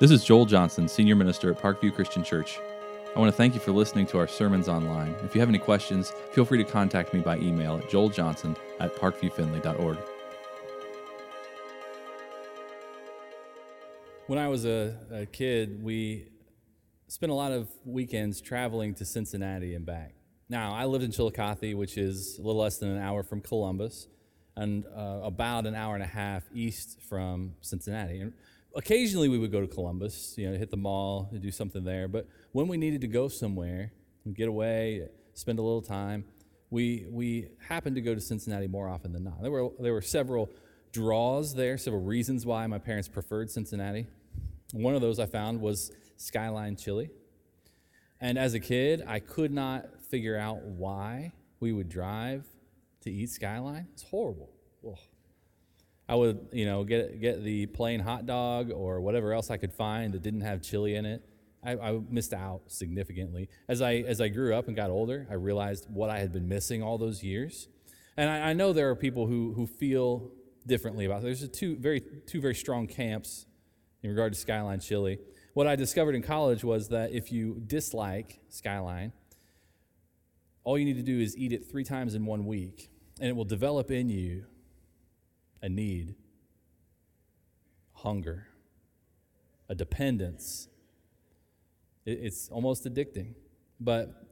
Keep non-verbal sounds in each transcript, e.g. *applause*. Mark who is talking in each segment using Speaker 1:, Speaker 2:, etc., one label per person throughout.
Speaker 1: This is Joel Johnson, Senior Minister at Parkview Christian Church. I want to thank you for listening to our sermons online. If you have any questions, feel free to contact me by email at joeljohnson at parkviewfindlay.org.
Speaker 2: When I was a, a kid, we spent a lot of weekends traveling to Cincinnati and back. Now, I lived in Chillicothe, which is a little less than an hour from Columbus, and uh, about an hour and a half east from Cincinnati. And occasionally we would go to Columbus, you know, hit the mall, do something there. But when we needed to go somewhere, get away, spend a little time, we, we happened to go to Cincinnati more often than not. There were, there were several draws there, several reasons why my parents preferred Cincinnati. One of those I found was Skyline Chili. And as a kid, I could not figure out why we would drive to eat Skyline. It's horrible. Ugh. I would, you know, get get the plain hot dog or whatever else I could find that didn't have chili in it. I, I, missed out significantly as I as I grew up and got older. I realized what I had been missing all those years, and I, I know there are people who who feel differently about. It. There's two very two very strong camps in regard to Skyline chili. What I discovered in college was that if you dislike Skyline, all you need to do is eat it three times in one week, and it will develop in you a need, hunger, a dependence. It's almost addicting. But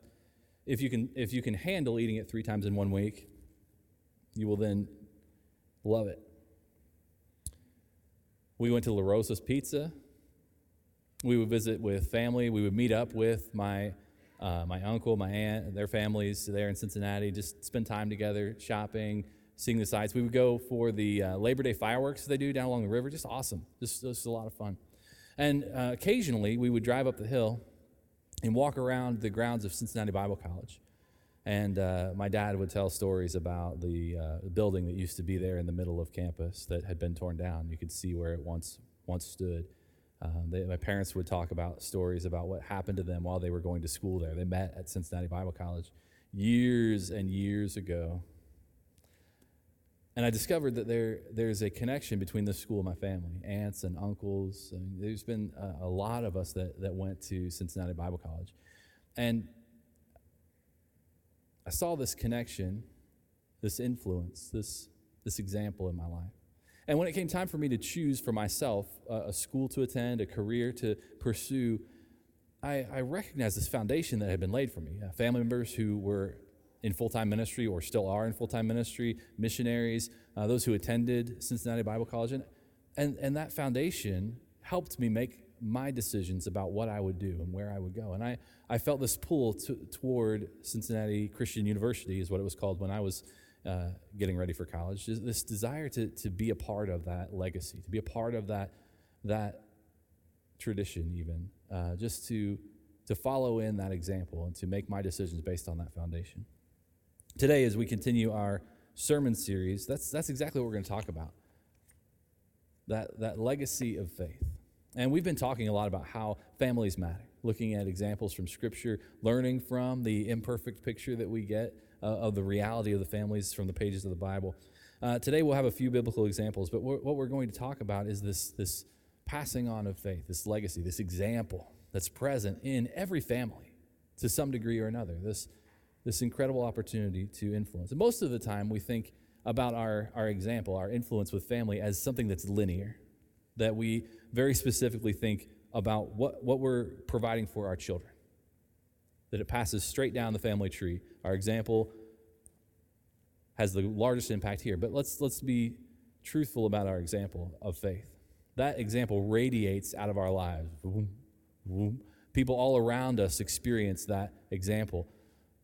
Speaker 2: if you can, if you can handle eating it three times in one week, you will then love it. We went to La Rosa's Pizza. We would visit with family. We would meet up with my, uh, my uncle, my aunt, their families there in Cincinnati, just spend time together, shopping, seeing the sights. We would go for the uh, Labor Day fireworks they do down along the river. Just awesome. Just, just a lot of fun. And uh, occasionally we would drive up the hill and walk around the grounds of Cincinnati Bible College. And uh, my dad would tell stories about the uh, building that used to be there in the middle of campus that had been torn down. You could see where it once once stood. Uh, they, my parents would talk about stories about what happened to them while they were going to school there. They met at Cincinnati Bible College years and years ago and I discovered that there, there's a connection between this school and my family, aunts and uncles. There's been a, a lot of us that, that went to Cincinnati Bible College. And I saw this connection, this influence, this, this example in my life. And when it came time for me to choose for myself a, a school to attend, a career to pursue, I, I recognized this foundation that had been laid for me. Uh, family members who were in full time ministry or still are in full time ministry, missionaries, uh, those who attended Cincinnati Bible College. And, and, and that foundation helped me make my decisions about what I would do and where I would go. And I, I felt this pull to, toward Cincinnati Christian University, is what it was called when I was uh, getting ready for college. This desire to, to be a part of that legacy, to be a part of that, that tradition, even, uh, just to, to follow in that example and to make my decisions based on that foundation. Today, as we continue our sermon series, that's, that's exactly what we're going to talk about that, that legacy of faith. And we've been talking a lot about how families matter, looking at examples from Scripture, learning from the imperfect picture that we get uh, of the reality of the families from the pages of the Bible. Uh, today, we'll have a few biblical examples, but what we're going to talk about is this, this passing on of faith, this legacy, this example that's present in every family to some degree or another. This this incredible opportunity to influence. And most of the time, we think about our, our example, our influence with family, as something that's linear, that we very specifically think about what, what we're providing for our children, that it passes straight down the family tree. Our example has the largest impact here. But let's, let's be truthful about our example of faith. That example radiates out of our lives. People all around us experience that example.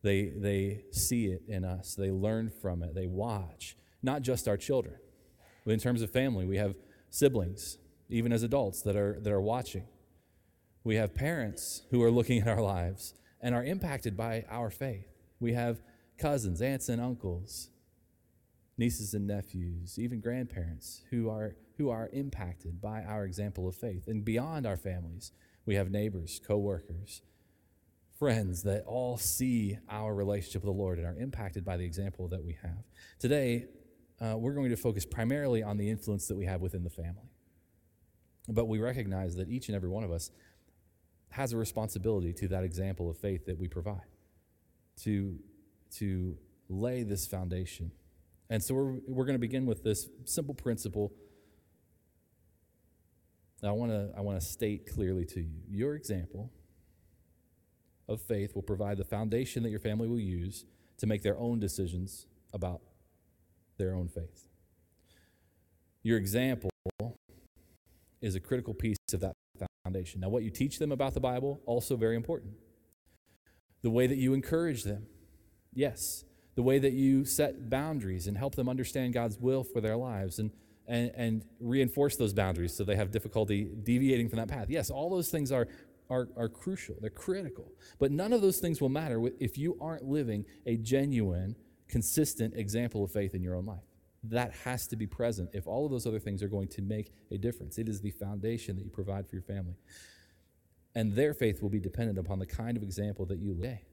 Speaker 2: They, they see it in us, they learn from it, they watch. Not just our children. But in terms of family, we have siblings, even as adults, that are, that are watching. We have parents who are looking at our lives and are impacted by our faith. We have cousins, aunts, and uncles, nieces and nephews, even grandparents who are, who are impacted by our example of faith. And beyond our families, we have neighbors, coworkers, friends that all see our relationship with the Lord and are impacted by the example that we have. Today, uh, we're going to focus primarily on the influence that we have within the family. But we recognize that each and every one of us has a responsibility to that example of faith that we provide, to, to lay this foundation. And so we're, we're going to begin with this simple principle. I want to I want to state clearly to you your example of faith will provide the foundation that your family will use to make their own decisions about their own faith. Your example is a critical piece of that foundation. Now, what you teach them about the Bible, also very important. The way that you encourage them, yes. The way that you set boundaries and help them understand God's will for their lives and, and, and reinforce those boundaries so they have difficulty deviating from that path. Yes, all those things are, are, are crucial, they're critical. But none of those things will matter if you aren't living a genuine, consistent example of faith in your own life that has to be present if all of those other things are going to make a difference. It is the foundation that you provide for your family. And their faith will be dependent upon the kind of example that you lay.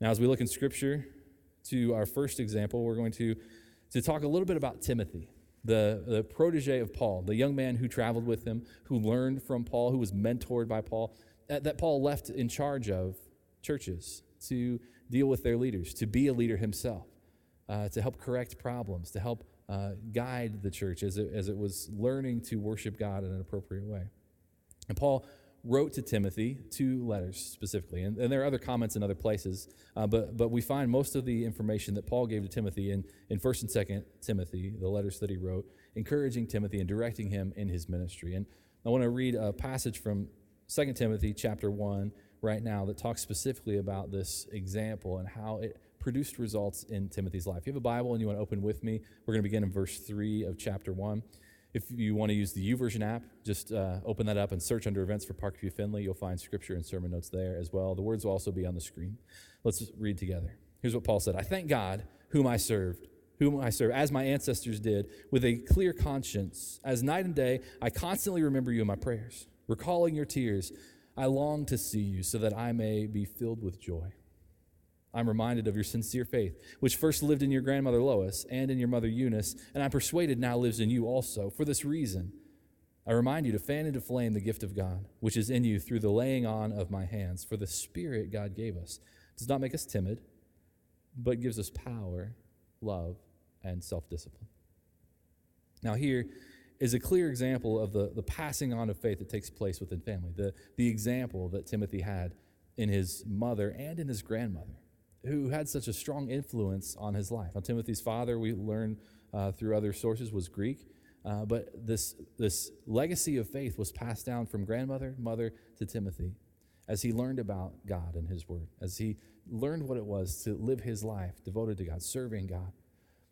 Speaker 2: Now, as we look in Scripture to our first example, we're going to, to talk a little bit about Timothy, the, the protege of Paul, the young man who traveled with him, who learned from Paul, who was mentored by Paul, that, that Paul left in charge of churches to deal with their leaders, to be a leader himself uh, to help correct problems, to help uh, guide the church as it, as it was learning to worship God in an appropriate way. And Paul wrote to Timothy two letters specifically, and, and there are other comments in other places, uh, but, but we find most of the information that Paul gave to Timothy in, in 1st and 2nd Timothy, the letters that he wrote, encouraging Timothy and directing him in his ministry. And I want to read a passage from 2 Timothy chapter 1 right now that talks specifically about this example and how it produced results in Timothy's life. If you have a Bible and you want to open with me, we're going to begin in verse 3 of chapter 1. If you want to use the YouVersion app, just uh, open that up and search under events for Parkview Findlay. You'll find scripture and sermon notes there as well. The words will also be on the screen. Let's read together. Here's what Paul said I thank God, whom I served, whom I serve, as my ancestors did, with a clear conscience. As night and day, I constantly remember you in my prayers. Recalling your tears, I long to see you so that I may be filled with joy. I'm reminded of your sincere faith, which first lived in your grandmother Lois and in your mother Eunice, and I'm persuaded now lives in you also. For this reason, I remind you to fan into flame the gift of God, which is in you through the laying on of my hands. For the Spirit God gave us does not make us timid, but gives us power, love, and self discipline. Now, here is a clear example of the, the passing on of faith that takes place within family, the, the example that Timothy had in his mother and in his grandmother who had such a strong influence on his life. Now, Timothy's father, we learn uh, through other sources, was Greek. Uh, but this, this legacy of faith was passed down from grandmother, mother to Timothy as he learned about God and his word, as he learned what it was to live his life devoted to God, serving God.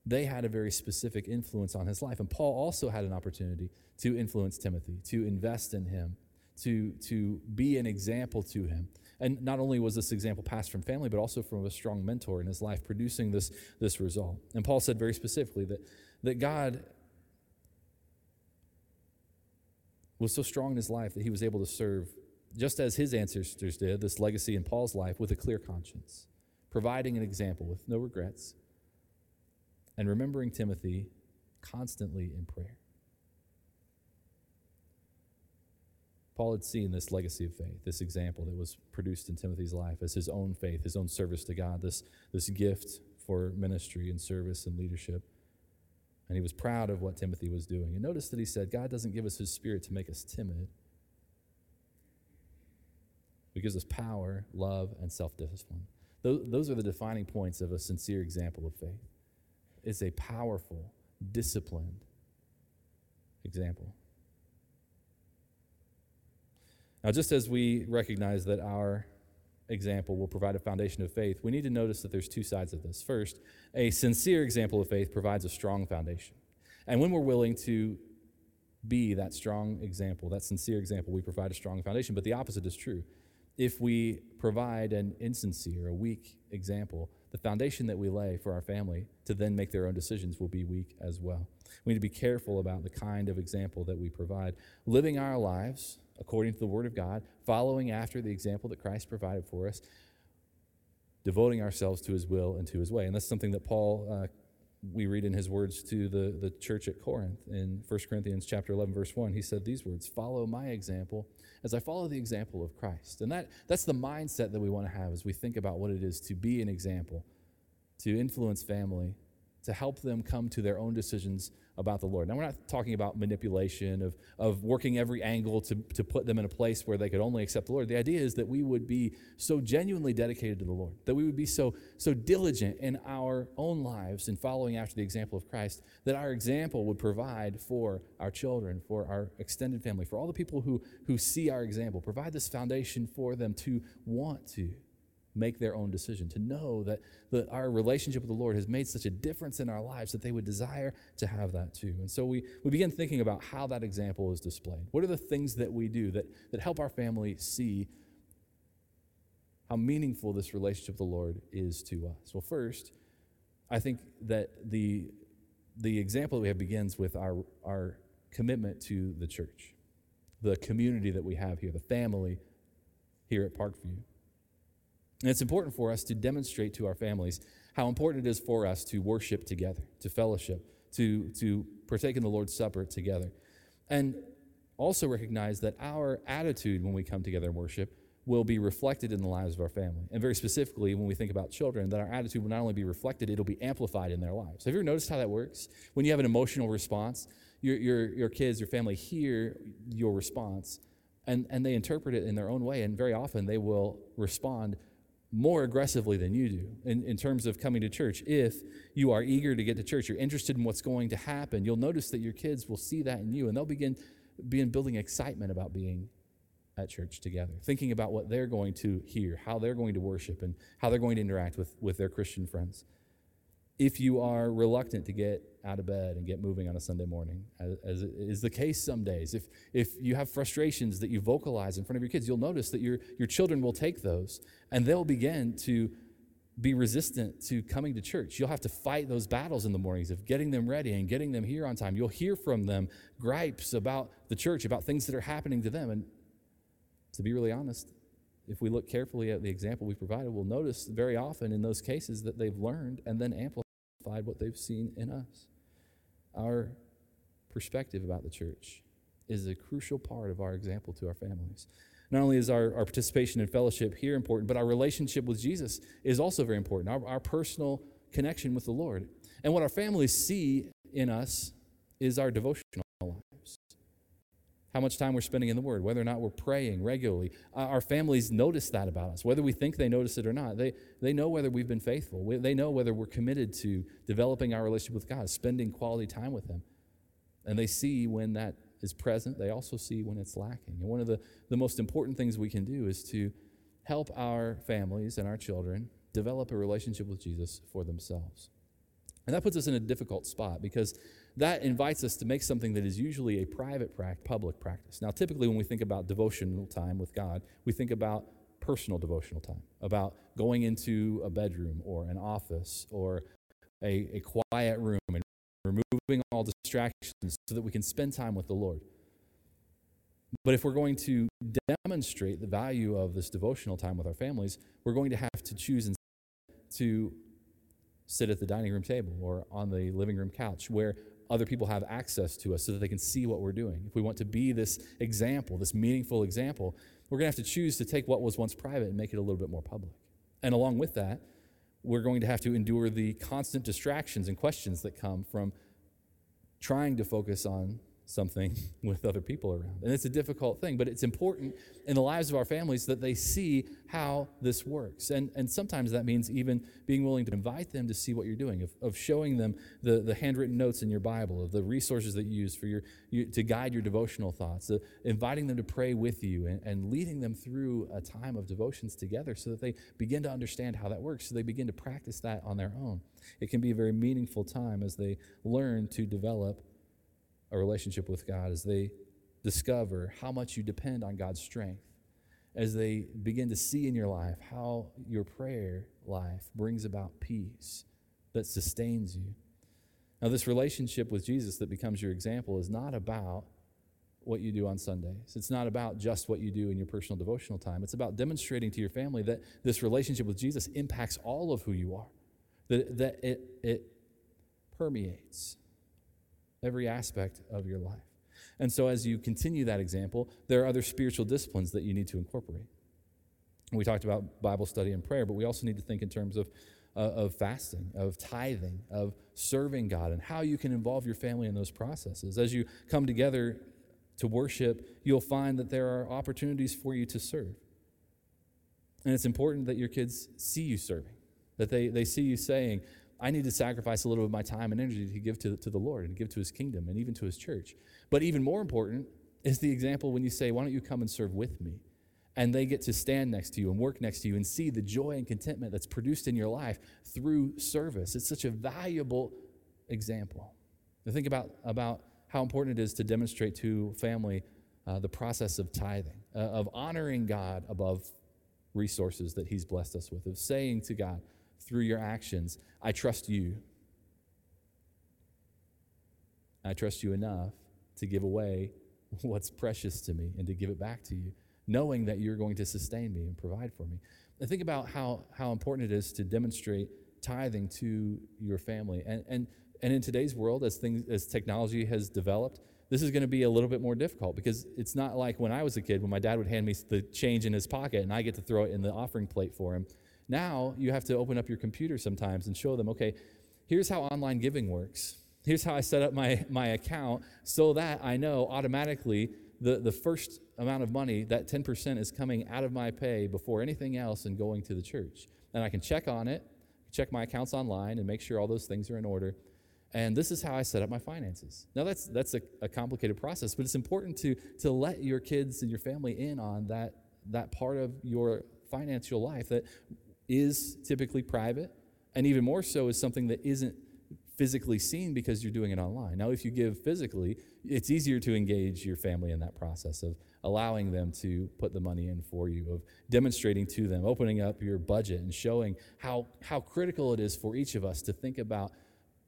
Speaker 2: They had a very specific influence on his life. And Paul also had an opportunity to influence Timothy, to invest in him, to, to be an example to him. And not only was this example passed from family, but also from a strong mentor in his life, producing this, this result. And Paul said very specifically that, that God was so strong in his life that he was able to serve, just as his ancestors did, this legacy in Paul's life, with a clear conscience, providing an example with no regrets, and remembering Timothy constantly in prayer. Paul had seen this legacy of faith, this example that was produced in Timothy's life as his own faith, his own service to God, this, this gift for ministry and service and leadership. And he was proud of what Timothy was doing. And notice that he said, God doesn't give us his spirit to make us timid. He gives us power, love, and self discipline. Those, those are the defining points of a sincere example of faith. It's a powerful, disciplined example. Now, just as we recognize that our example will provide a foundation of faith, we need to notice that there's two sides of this. First, a sincere example of faith provides a strong foundation. And when we're willing to be that strong example, that sincere example, we provide a strong foundation. But the opposite is true. If we provide an insincere, a weak example, the foundation that we lay for our family to then make their own decisions will be weak as well. We need to be careful about the kind of example that we provide. Living our lives according to the Word of God, following after the example that Christ provided for us, devoting ourselves to His will and to His way. And that's something that Paul uh, we read in his words to the, the church at Corinth in 1 Corinthians chapter 11, verse 1, he said these words, follow my example as I follow the example of Christ. And that, that's the mindset that we want to have as we think about what it is to be an example, to influence family, to help them come to their own decisions about the Lord. Now, we're not talking about manipulation, of, of working every angle to, to put them in a place where they could only accept the Lord. The idea is that we would be so genuinely dedicated to the Lord, that we would be so, so diligent in our own lives in following after the example of Christ, that our example would provide for our children, for our extended family, for all the people who, who see our example, provide this foundation for them to want to make their own decision, to know that, our relationship with the Lord has made such a difference in our lives that they would desire to have that too. And so we, we begin thinking about how that example is displayed. What are the things that we do that, that help our family see how meaningful this relationship with the Lord is to us? Well, first, I think that the, the example that we have begins with our, our commitment to the church, the community that we have here, the family here at Parkview. And it's important for us to demonstrate to our families how important it is for us to worship together, to fellowship, to, to partake in the Lord's Supper together. And also recognize that our attitude when we come together and worship will be reflected in the lives of our family. And very specifically, when we think about children, that our attitude will not only be reflected, it'll be amplified in their lives. Have you ever noticed how that works? When you have an emotional response, your, your, your kids, your family hear your response and, and they interpret it in their own way. And very often they will respond more aggressively than you do in, in terms of coming to church. If you are eager to get to church, you're interested in what's going to happen, you'll notice that your kids will see that in you and they'll begin, begin building excitement about being at church together, thinking about what they're going to hear, how they're going to worship, and how they're going to interact with, with their Christian friends if you are reluctant to get out of bed and get moving on a Sunday morning, as, as is the case some days. If, if you have frustrations that you vocalize in front of your kids, you'll notice that your, your children will take those and they'll begin to be resistant to coming to church. You'll have to fight those battles in the mornings of getting them ready and getting them here on time. You'll hear from them gripes about the church, about things that are happening to them. And to be really honest, if we look carefully at the example we provided, we'll notice very often in those cases that they've learned and then amplified what they've seen in us. Our perspective about the church is a crucial part of our example to our families. Not only is our, our participation in fellowship here important, but our relationship with Jesus is also very important, our, our personal connection with the Lord. And what our families see in us is our devotional how much time we're spending in the Word, whether or not we're praying regularly. Uh, our families notice that about us, whether we think they notice it or not. They, they know whether we've been faithful. They know whether we're committed to developing our relationship with God, spending quality time with Him. And they see when that is present, they also see when it's lacking. And one of the, the most important things we can do is to help our families and our children develop a relationship with Jesus for themselves. And that puts us in a difficult spot because that invites us to make something that is usually a private practice, public practice. Now, typically, when we think about devotional time with God, we think about personal devotional time, about going into a bedroom or an office or a, a quiet room and removing all distractions so that we can spend time with the Lord. But if we're going to demonstrate the value of this devotional time with our families, we're going to have to choose to sit at the dining room table or on the living room couch where other people have access to us so that they can see what we're doing. If we want to be this example, this meaningful example, we're going to have to choose to take what was once private and make it a little bit more public. And along with that, we're going to have to endure the constant distractions and questions that come from trying to focus on something *laughs* with other people around. And it's a difficult thing, but it's important in the lives of our families that they see how this works. And, and sometimes that means even being willing to invite them to see what you're doing, of, of showing them the, the handwritten notes in your Bible, of the resources that you use for your, you, to guide your devotional thoughts, uh, inviting them to pray with you and, and leading them through a time of devotions together so that they begin to understand how that works, so they begin to practice that on their own. It can be a very meaningful time as they learn to develop a relationship with God, as they discover how much you depend on God's strength, as they begin to see in your life how your prayer life brings about peace that sustains you. Now, this relationship with Jesus that becomes your example is not about what you do on Sundays. It's not about just what you do in your personal devotional time. It's about demonstrating to your family that this relationship with Jesus impacts all of who you are, that, that it, it permeates every aspect of your life. And so, as you continue that example, there are other spiritual disciplines that you need to incorporate. We talked about Bible study and prayer, but we also need to think in terms of, uh, of fasting, of tithing, of serving God, and how you can involve your family in those processes. As you come together to worship, you'll find that there are opportunities for you to serve. And it's important that your kids see you serving, that they, they see you saying, I need to sacrifice a little of my time and energy to give to, to the Lord and give to his kingdom and even to his church. But even more important is the example when you say, Why don't you come and serve with me? And they get to stand next to you and work next to you and see the joy and contentment that's produced in your life through service. It's such a valuable example. Now think about, about how important it is to demonstrate to family uh, the process of tithing, uh, of honoring God above resources that He's blessed us with, of saying to God through your actions, I trust you. I trust you enough to give away *laughs* what's precious to me and to give it back to you, knowing that you're going to sustain me and provide for me. And think about how, how important it is to demonstrate tithing to your family. And, and, and in today's world, as, things, as technology has developed, this is going to be a little bit more difficult because it's not like when I was a kid when my dad would hand me the change in his pocket and I get to throw it in the offering plate for him. Now you have to open up your computer sometimes and show them, okay, here's how online giving works. Here's how I set up my, my account so that I know automatically the, the first amount of money, that 10% is coming out of my pay before anything else and going to the church. And I can check on it, check my accounts online, and make sure all those things are in order. And this is how I set up my finances. Now, that's, that's a, a, complicated process, but it's important to, to let your kids and your family in on that, that part of your financial life that is typically private, and even more so is something that isn't physically seen because you're doing it online. Now, if you give physically, it's easier to engage your family in that process of allowing them to put the money in for you, of demonstrating to them, opening up your budget and showing how, how critical it is for each of us to think about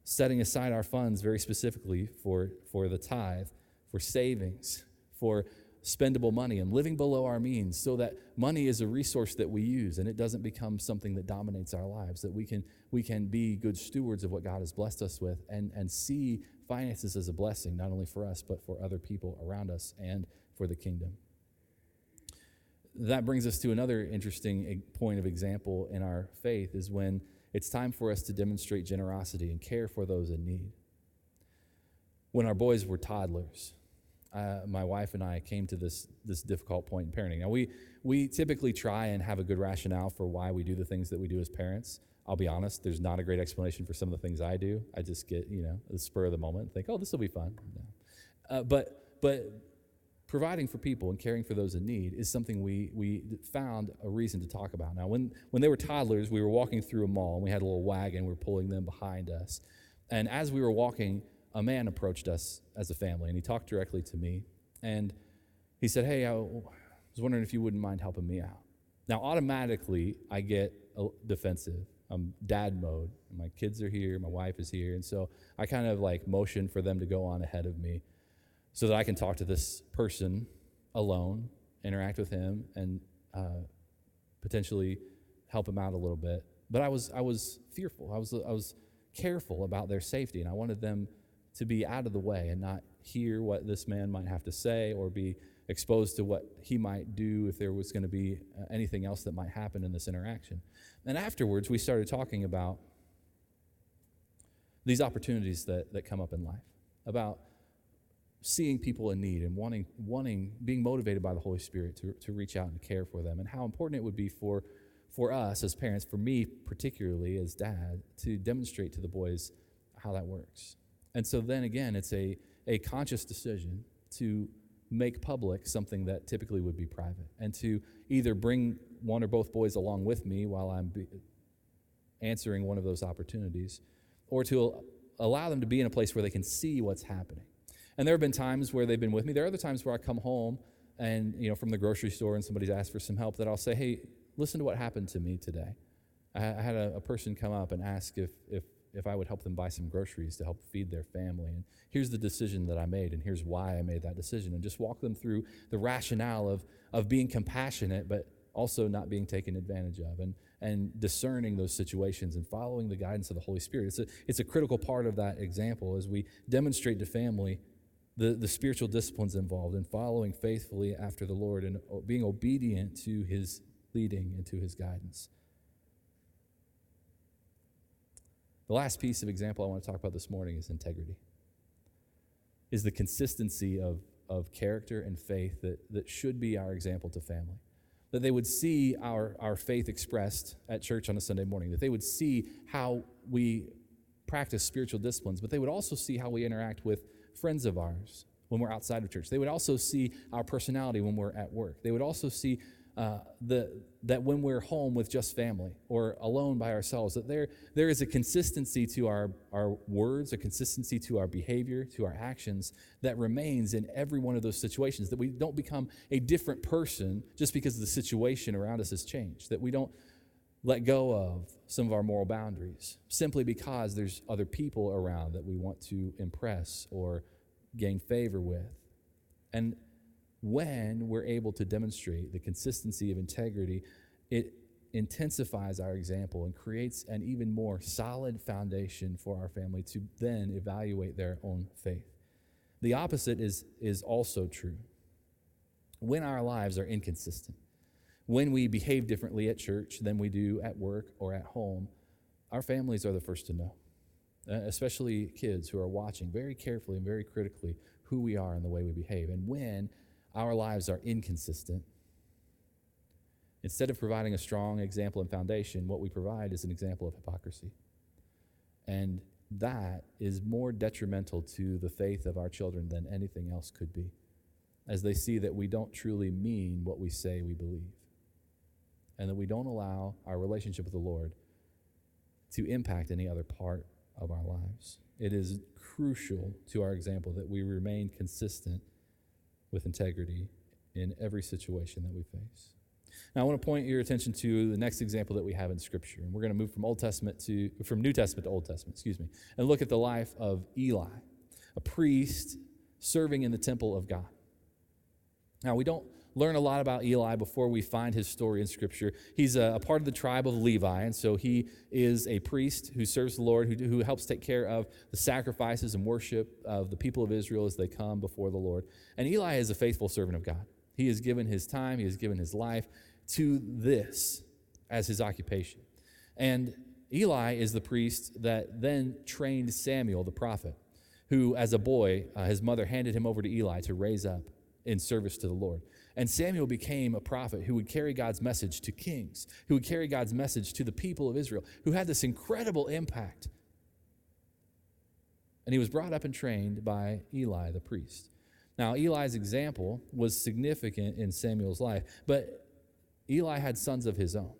Speaker 2: setting aside our funds very specifically for, for the tithe, for savings, for spendable money, and living below our means so that money is a resource that we use and it doesn't become something that dominates our lives, that we can, we can be good stewards of what God has blessed us with and, and see finances as a blessing, not only for us, but for other people around us and for the kingdom. That brings us to another interesting point of example in our faith is when it's time for us to demonstrate generosity and care for those in need. When our boys were toddlers, uh, my wife and I came to this, this difficult point in parenting. Now, we, we typically try and have a good rationale for why we do the things that we do as parents. I'll be honest, there's not a great explanation for some of the things I do. I just get, you know, the spur of the moment and think, oh, this will be fun. Uh, but, but providing for people and caring for those in need is something we, we found a reason to talk about. Now, when, when they were toddlers, we were walking through a mall and we had a little wagon, we were pulling them behind us. And as we were walking, a man approached us as a family and he talked directly to me. And he said, Hey, I was wondering if you wouldn't mind helping me out. Now, automatically, I get defensive. I'm dad mode. My kids are here, my wife is here. And so I kind of like motion for them to go on ahead of me so that I can talk to this person alone, interact with him, and uh, potentially help him out a little bit. But I was, I was fearful. I was, I was careful about their safety, and I wanted them to be out of the way and not hear what this man might have to say or be exposed to what he might do if there was going to be uh, anything else that might happen in this interaction. And afterwards, we started talking about these opportunities that, that come up in life, about seeing people in need and wanting, wanting being motivated by the Holy Spirit to, to reach out and care for them, and how important it would be for, for us as parents, for me particularly as dad, to demonstrate to the boys how that works. And so then again, it's a, a conscious decision to make public something that typically would be private and to either bring one or both boys along with me while I'm be, answering one of those opportunities or to allow them to be in a place where they can see what's happening. And there have been times where they've been with me. There are other times where I come home and, you know, from the grocery store and somebody's asked for some help that I'll say, hey, listen to what happened to me today. I, had a, a, person come up and ask if, if, if I would help them buy some groceries to help feed their family. And here's the decision that I made, and here's why I made that decision. And just walk them through the rationale of, of being compassionate, but also not being taken advantage of, and, and discerning those situations and following the guidance of the Holy Spirit. It's a, it's a critical part of that example as we demonstrate to family the, the spiritual disciplines involved in following faithfully after the Lord and being obedient to his leading and to his guidance. The last piece of example I want to talk about this morning is integrity. Is the consistency of, of character and faith that, that should be our example to family. That they would see our, our faith expressed at church on a Sunday morning, that they would see how we practice spiritual disciplines, but they would also see how we interact with friends of ours when we're outside of church. They would also see our personality when we're at work. They would also see uh, the, that when we're home with just family or alone by ourselves, that there, there is a consistency to our, our words, a consistency to our behavior, to our actions that remains in every one of those situations, that we don't become a different person just because the situation around us has changed, that we don't let go of some of our moral boundaries simply because there's other people around that we want to impress or gain favor with. And when we're able to demonstrate the consistency of integrity, it intensifies our example and creates an even more solid foundation for our family to then evaluate their own faith. The opposite is, is also true. When our lives are inconsistent, when we behave differently at church than we do at work or at home, our families are the first to know, uh, especially kids who are watching very carefully and very critically who we are and the way we behave. And when our lives are inconsistent, instead of providing a strong example and foundation, what we provide is an example of hypocrisy. And that is more detrimental to the faith of our children than anything else could be, as they see that we don't truly mean what we say we believe, and that we don't allow our relationship with the Lord to impact any other part of our lives. It is crucial to our example that we remain consistent with integrity in every situation that we face. Now, I want to point your attention to the next example that we have in Scripture, and we're going to move from Old Testament to from New Testament to Old Testament, excuse me, and look at the life of Eli, a priest serving in the temple of God. Now, we don't learn a lot about Eli before we find his story in Scripture. He's a, a, part of the tribe of Levi, and so he is a priest who serves the Lord, who, who helps take care of the sacrifices and worship of the people of Israel as they come before the Lord. And Eli is a faithful servant of God. He has given his time, he has given his life to this as his occupation. And Eli is the priest that then trained Samuel, the prophet, who, as a boy, uh, his mother handed him over to Eli to raise up in service to the Lord. And Samuel became a prophet who would carry God's message to kings, who would carry God's message to the people of Israel, who had this incredible impact. And he was brought up and trained by Eli the priest. Now, Eli's example was significant in Samuel's life, but Eli had sons of his own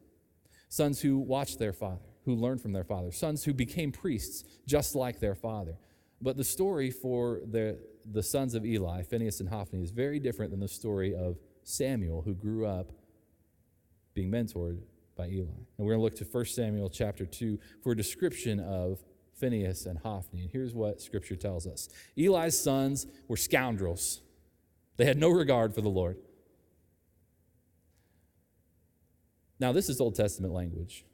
Speaker 2: sons who watched their father, who learned from their father, sons who became priests just like their father. But the story for the, the sons of Eli, Phineas and Hophni, is very different than the story of Samuel, who grew up being mentored by Eli. And we're going to look to 1 Samuel chapter 2 for a description of Phineas and Hophni. And here's what Scripture tells us Eli's sons were scoundrels, they had no regard for the Lord. Now, this is Old Testament language.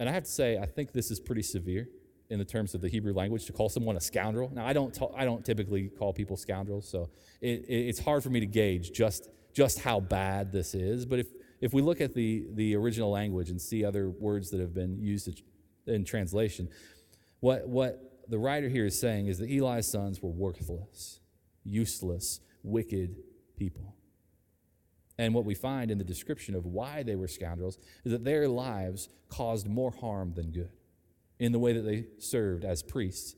Speaker 2: And I have to say, I think this is pretty severe in the terms of the Hebrew language to call someone a scoundrel. Now, I don't, ta- I don't typically call people scoundrels, so it, it, it's hard for me to gauge just, just how bad this is. But if, if we look at the, the original language and see other words that have been used in translation, what, what the writer here is saying is that Eli's sons were worthless, useless, wicked people. And what we find in the description of why they were scoundrels is that their lives caused more harm than good in the way that they served as priests.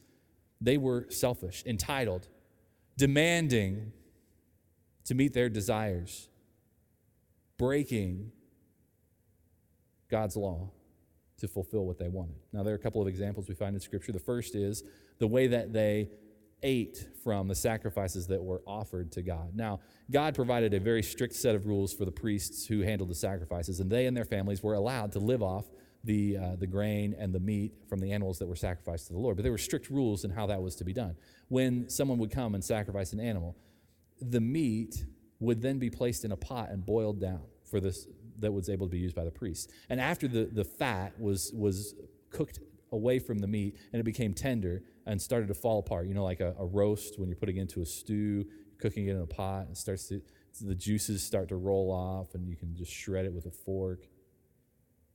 Speaker 2: They were selfish, entitled, demanding to meet their desires, breaking God's law to fulfill what they wanted. Now, there are a couple of examples we find in Scripture. The first is the way that they ate from the sacrifices that were offered to God. Now, God provided a very strict set of rules for the priests who handled the sacrifices, and they and their families were allowed to live off the, uh, the grain and the meat from the animals that were sacrificed to the Lord. But there were strict rules in how that was to be done. When someone would come and sacrifice an animal, the meat would then be placed in a pot and boiled down for this, that was able to be used by the priest. And after the, the fat was, was cooked away from the meat and it became tender and started to fall apart, you know, like a, a roast when you're putting it into a stew, cooking it in a pot, and starts to, the juices start to roll off and you can just shred it with a fork.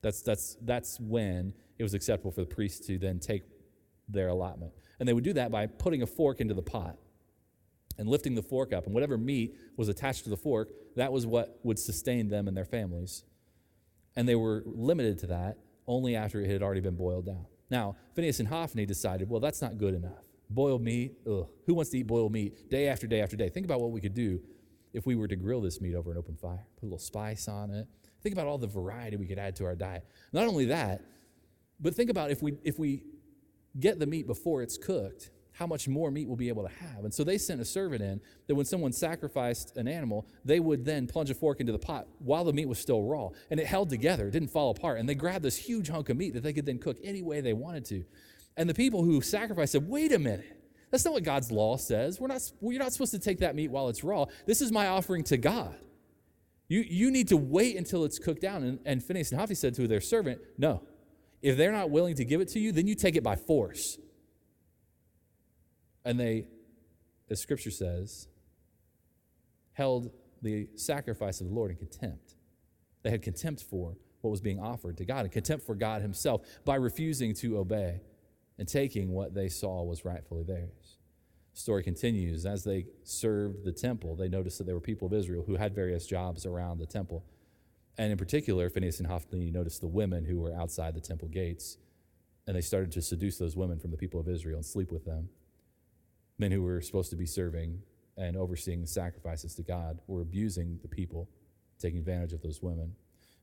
Speaker 2: That's, that's, that's when it was acceptable for the priest to then take their allotment. And they would do that by putting a fork into the pot and lifting the fork up. And whatever meat was attached to the fork, that was what would sustain them and their families. And they were limited to that only after it had already been boiled down. Now, Phineas and Hophni decided, well, that's not good enough. Boiled meat, ugh. Who wants to eat boiled meat day after day after day? Think about what we could do if we were to grill this meat over an open fire, put a little spice on it. Think about all the variety we could add to our diet. Not only that, but think about if we, if we get the meat before it's cooked, how much more meat we'll be able to have. And so they sent a servant in that when someone sacrificed an animal, they would then plunge a fork into the pot while the meat was still raw. And it held together, it didn't fall apart. And they grabbed this huge hunk of meat that they could then cook any way they wanted to. And the people who sacrificed said, wait a minute. That's not what God's law says. We're not, you're not supposed to take that meat while it's raw. This is my offering to God. You, you need to wait until it's cooked down. And, and Phineas and Hophni said to their servant, No. If they're not willing to give it to you, then you take it by force. And they, as scripture says, held the sacrifice of the Lord in contempt. They had contempt for what was being offered to God and contempt for God Himself by refusing to obey and taking what they saw was rightfully theirs. Story continues. As they served the temple, they noticed that there were people of Israel who had various jobs around the temple. And in particular, Phineas and Hophni noticed the women who were outside the temple gates. And they started to seduce those women from the people of Israel and sleep with them men who were supposed to be serving and overseeing the sacrifices to God were abusing the people, taking advantage of those women.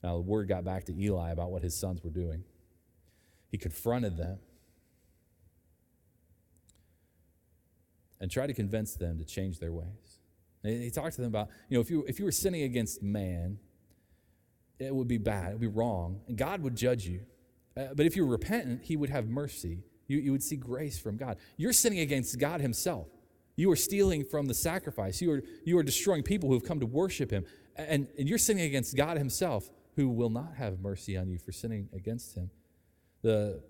Speaker 2: Now, the word got back to Eli about what his sons were doing. He confronted them and try to convince them to change their ways. And he talked to them about, you know, if you, if you were sinning against man, it would be bad, it would be wrong, and God would judge you. Uh, but if you're repentant, he would have mercy you, you would see grace from God. You're sinning against God Himself. You are stealing from the sacrifice. You are, you are destroying people who have come to worship Him. And, and you're sinning against God Himself, who will not have mercy on you for sinning against Him. The,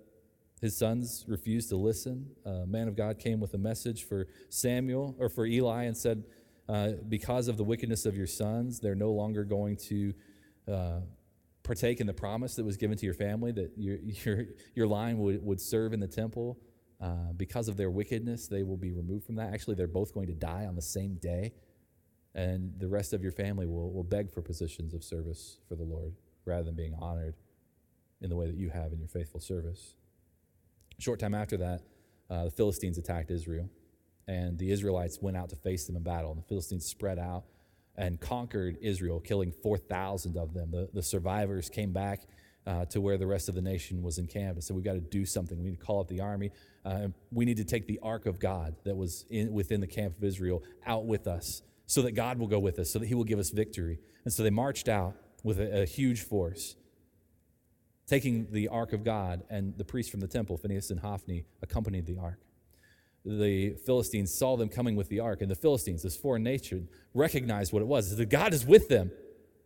Speaker 2: his sons refused to listen. A man of God came with a message for Samuel or for Eli and said, uh, Because of the wickedness of your sons, they're no longer going to. Uh, partake in the promise that was given to your family that your, your, your line would, would serve in the temple. Uh, because of their wickedness, they will be removed from that. Actually, they're both going to die on the same day. And the rest of your family will, will beg for positions of service for the Lord rather than being honored in the way that you have in your faithful service. Short time after that, uh, the Philistines attacked Israel, and the Israelites went out to face them in battle. And the Philistines spread out and conquered Israel, killing 4,000 of them. The, the survivors came back uh, to where the rest of the nation was encamped and said, We've got to do something. We need to call up the army. Uh, we need to take the ark of God that was in, within the camp of Israel out with us so that God will go with us, so that he will give us victory. And so they marched out with a, a huge force, taking the ark of God, and the priests from the temple, Phineas and Hophni, accompanied the ark the Philistines saw them coming with the ark, and the Philistines, this foreign nation, recognized what it was. That God is with them.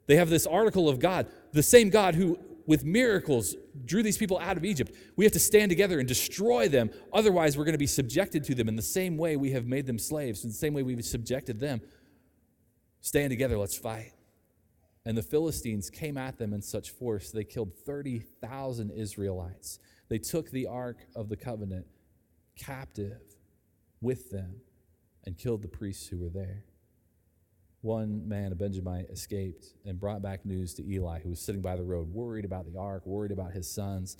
Speaker 2: They have this article of God, the same God who, with miracles, drew these people out of Egypt. We have to stand together and destroy them. Otherwise, we're going to be subjected to them in the same way we have made them slaves, in the same way we've subjected them. Stand together, let's fight. And the Philistines came at them in such force, they killed 30,000 Israelites. They took the ark of the covenant captive with them and killed the priests who were there. One man, a Benjamite, escaped and brought back news to Eli, who was sitting by the road, worried about the ark, worried about his sons.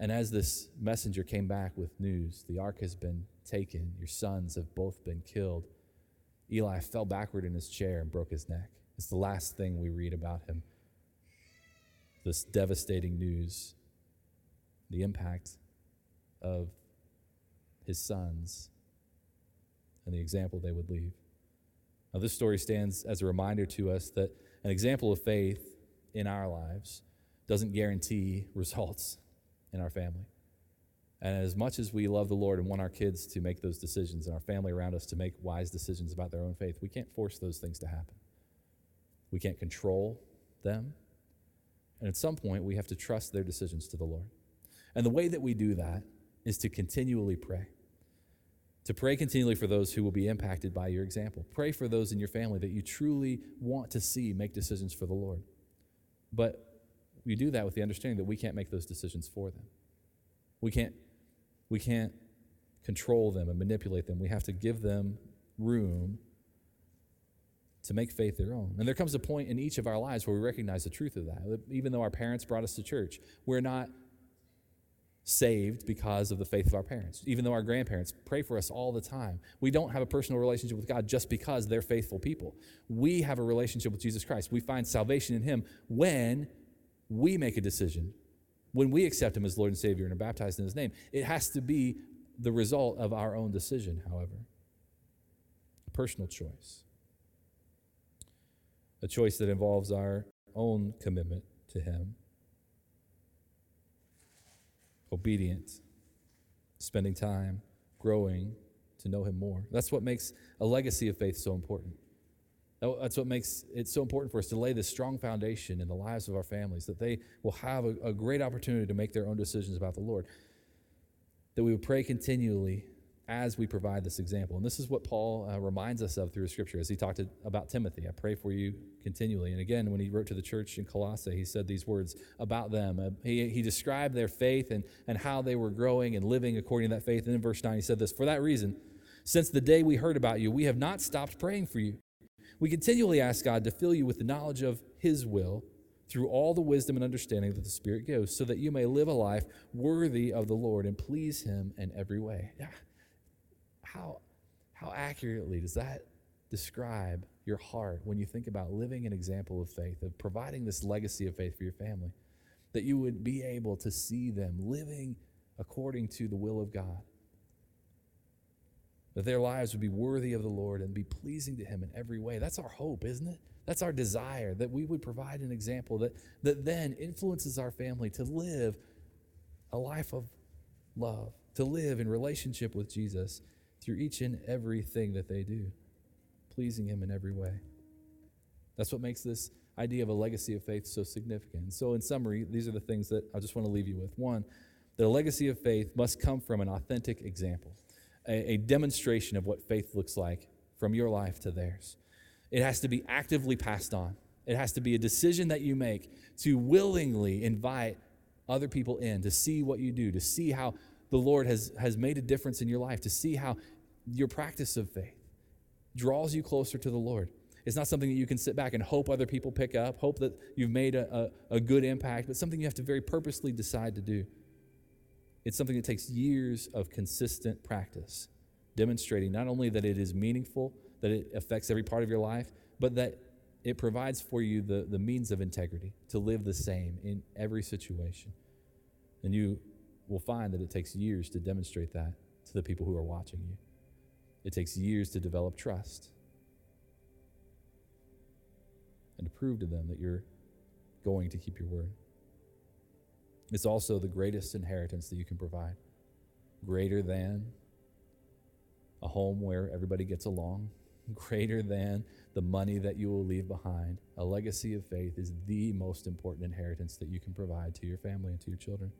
Speaker 2: And as this messenger came back with news, the ark has been taken, your sons have both been killed. Eli fell backward in his chair and broke his neck. It's the last thing we read about him. This devastating news, the impact of his sons and the example they would leave. Now, this story stands as a reminder to us that an example of faith in our lives doesn't guarantee *laughs* results in our family. And as much as we love the Lord and want our kids to make those decisions and our family around us to make wise decisions about their own faith, we can't force those things to happen. We can't control them. And at some point, we have to trust their decisions to the Lord. And the way that we do that is to continually pray. To pray continually for those who will be impacted by your example. Pray for those in your family that you truly want to see make decisions for the Lord. But we do that with the understanding that we can't make those decisions for them. We can't, we can't control them and manipulate them. We have to give them room to make faith their own. And there comes a point in each of our lives where we recognize the truth of that. Even though our parents brought us to church, we're not saved because of the faith of our parents. Even though our grandparents pray for us all the time, we don't have a personal relationship with God just because they're faithful people. We have a relationship with Jesus Christ. We find salvation in Him when we make a decision, when we accept Him as Lord and Savior and are baptized in His name. It has to be the result of our own decision, however, a personal choice a choice that involves our own commitment to Him. Obedient, spending time, growing to know Him more. That's what makes a legacy of faith so important. That's what makes it so important for us to lay this strong foundation in the lives of our families, that they will have a, a great opportunity to make their own decisions about the Lord. That we would pray continually as we provide this example. And this is what Paul uh, reminds us of through Scripture as he talked to, about Timothy. I pray for you continually. And again, when he wrote to the church in Colossae, he said these words about them. Uh, he, he described their faith and, and how they were growing and living according to that faith. And in verse 9, he said this For that reason, since the day we heard about you, we have not stopped praying for you. We continually ask God to fill you with the knowledge of his will through all the wisdom and understanding that the Spirit gives, so that you may live a life worthy of the Lord and please him in every way. Yeah how, how accurately does that describe your heart when you think about living an example of faith, of providing this legacy of faith for your family? That you would be able to see them living according to the will of God. That their lives would be worthy of the Lord and be pleasing to Him in every way. That's our hope, isn't it? That's our desire, that we would provide an example that, that then influences our family to live a life of love, to live in relationship with Jesus through each and everything that they do, pleasing Him in every way. That's what makes this idea of a legacy of faith so significant. so, in summary, these are the things that I just want to leave you with. One, a legacy of faith must come from an authentic example, a, a demonstration of what faith looks like from your life to theirs. It has to be actively passed on. It has to be a decision that you make to willingly invite other people in to see what you do, to see how the Lord has, has made a difference in your life, to see how your practice of faith draws you closer to the Lord. It's not something that you can sit back and hope other people pick up, hope that you've made a, a, a good impact, but something you have to very purposely decide to do. It's something that takes years of consistent practice, demonstrating not only that it is meaningful, that it affects every part of your life, but that it provides for you the, the means of integrity to live the same in every situation. And you will find that it takes years to demonstrate that to the people who are watching you. It takes years to develop trust and to prove to them that you're going to keep your word. It's also the greatest inheritance that you can provide, greater than a home where everybody gets along, *laughs* greater than the money that you will leave behind. A legacy of faith is the most important inheritance that you can provide to your family and to your children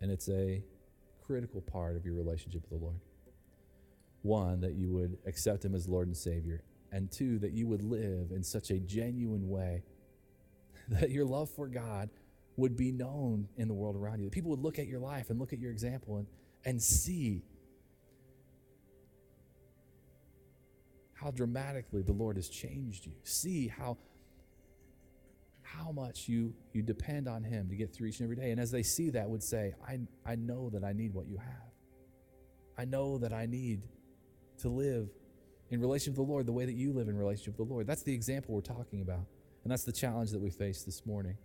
Speaker 2: and it's a critical part of your relationship with the Lord. One, that you would accept Him as Lord and Savior, and two, that you would live in such a genuine way *laughs* that your love for God would be known in the world around you. That people would look at your life and look at your example and, and see how dramatically the Lord has changed you. See how how much you, you depend on Him to get through each and every day. And as they see that, would say, I, I know that I need what you have. I know that I need to live in relationship with the Lord the way that you live in relationship with the Lord. That's the example we're talking about. And that's the challenge that we face this morning.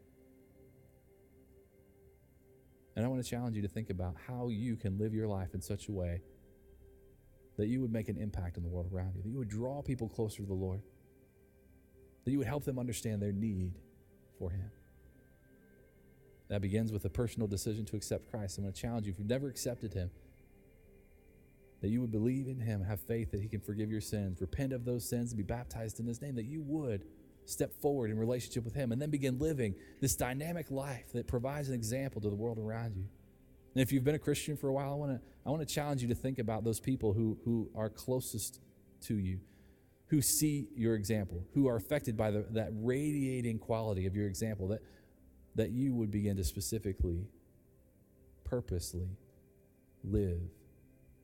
Speaker 2: And I want to challenge you to think about how you can live your life in such a way that you would make an impact in the world around you, that you would draw people closer to the Lord, that you would help them understand their need for Him. That begins with a personal decision to accept Christ. I'm going to challenge you if you've never accepted Him, that you would believe in Him, have faith that He can forgive your sins, repent of those sins, and be baptized in His name, that you would step forward in relationship with Him, and then begin living this dynamic life that provides an example to the world around you. And if you've been a Christian for a while, I want to I want to challenge you to think about those people who who are closest to you, who see your example, who are affected by the, that radiating quality of your example. That that you would begin to specifically, purposely live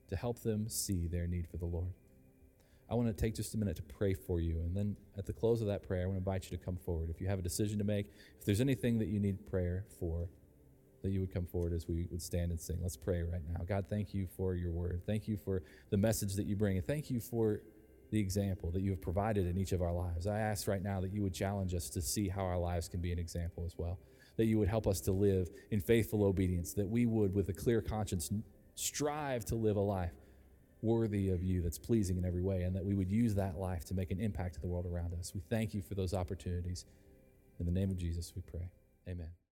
Speaker 2: to help them see their need for the Lord. I want to take just a minute to pray for you. And then at the close of that prayer, I want to invite you to come forward. If you have a decision to make, if there's anything that you need prayer for, that you would come forward as we would stand and sing. Let's pray right now. God, thank you for your word. Thank you for the message that you bring. And thank you for the example that you have provided in each of our lives. I ask right now that you would challenge us to see how our lives can be an example as well. That you would help us to live in faithful obedience, that we would, with a clear conscience, strive to live a life worthy of you that's pleasing in every way, and that we would use that life to make an impact in the world around us. We thank you for those opportunities. In the name of Jesus, we pray. Amen.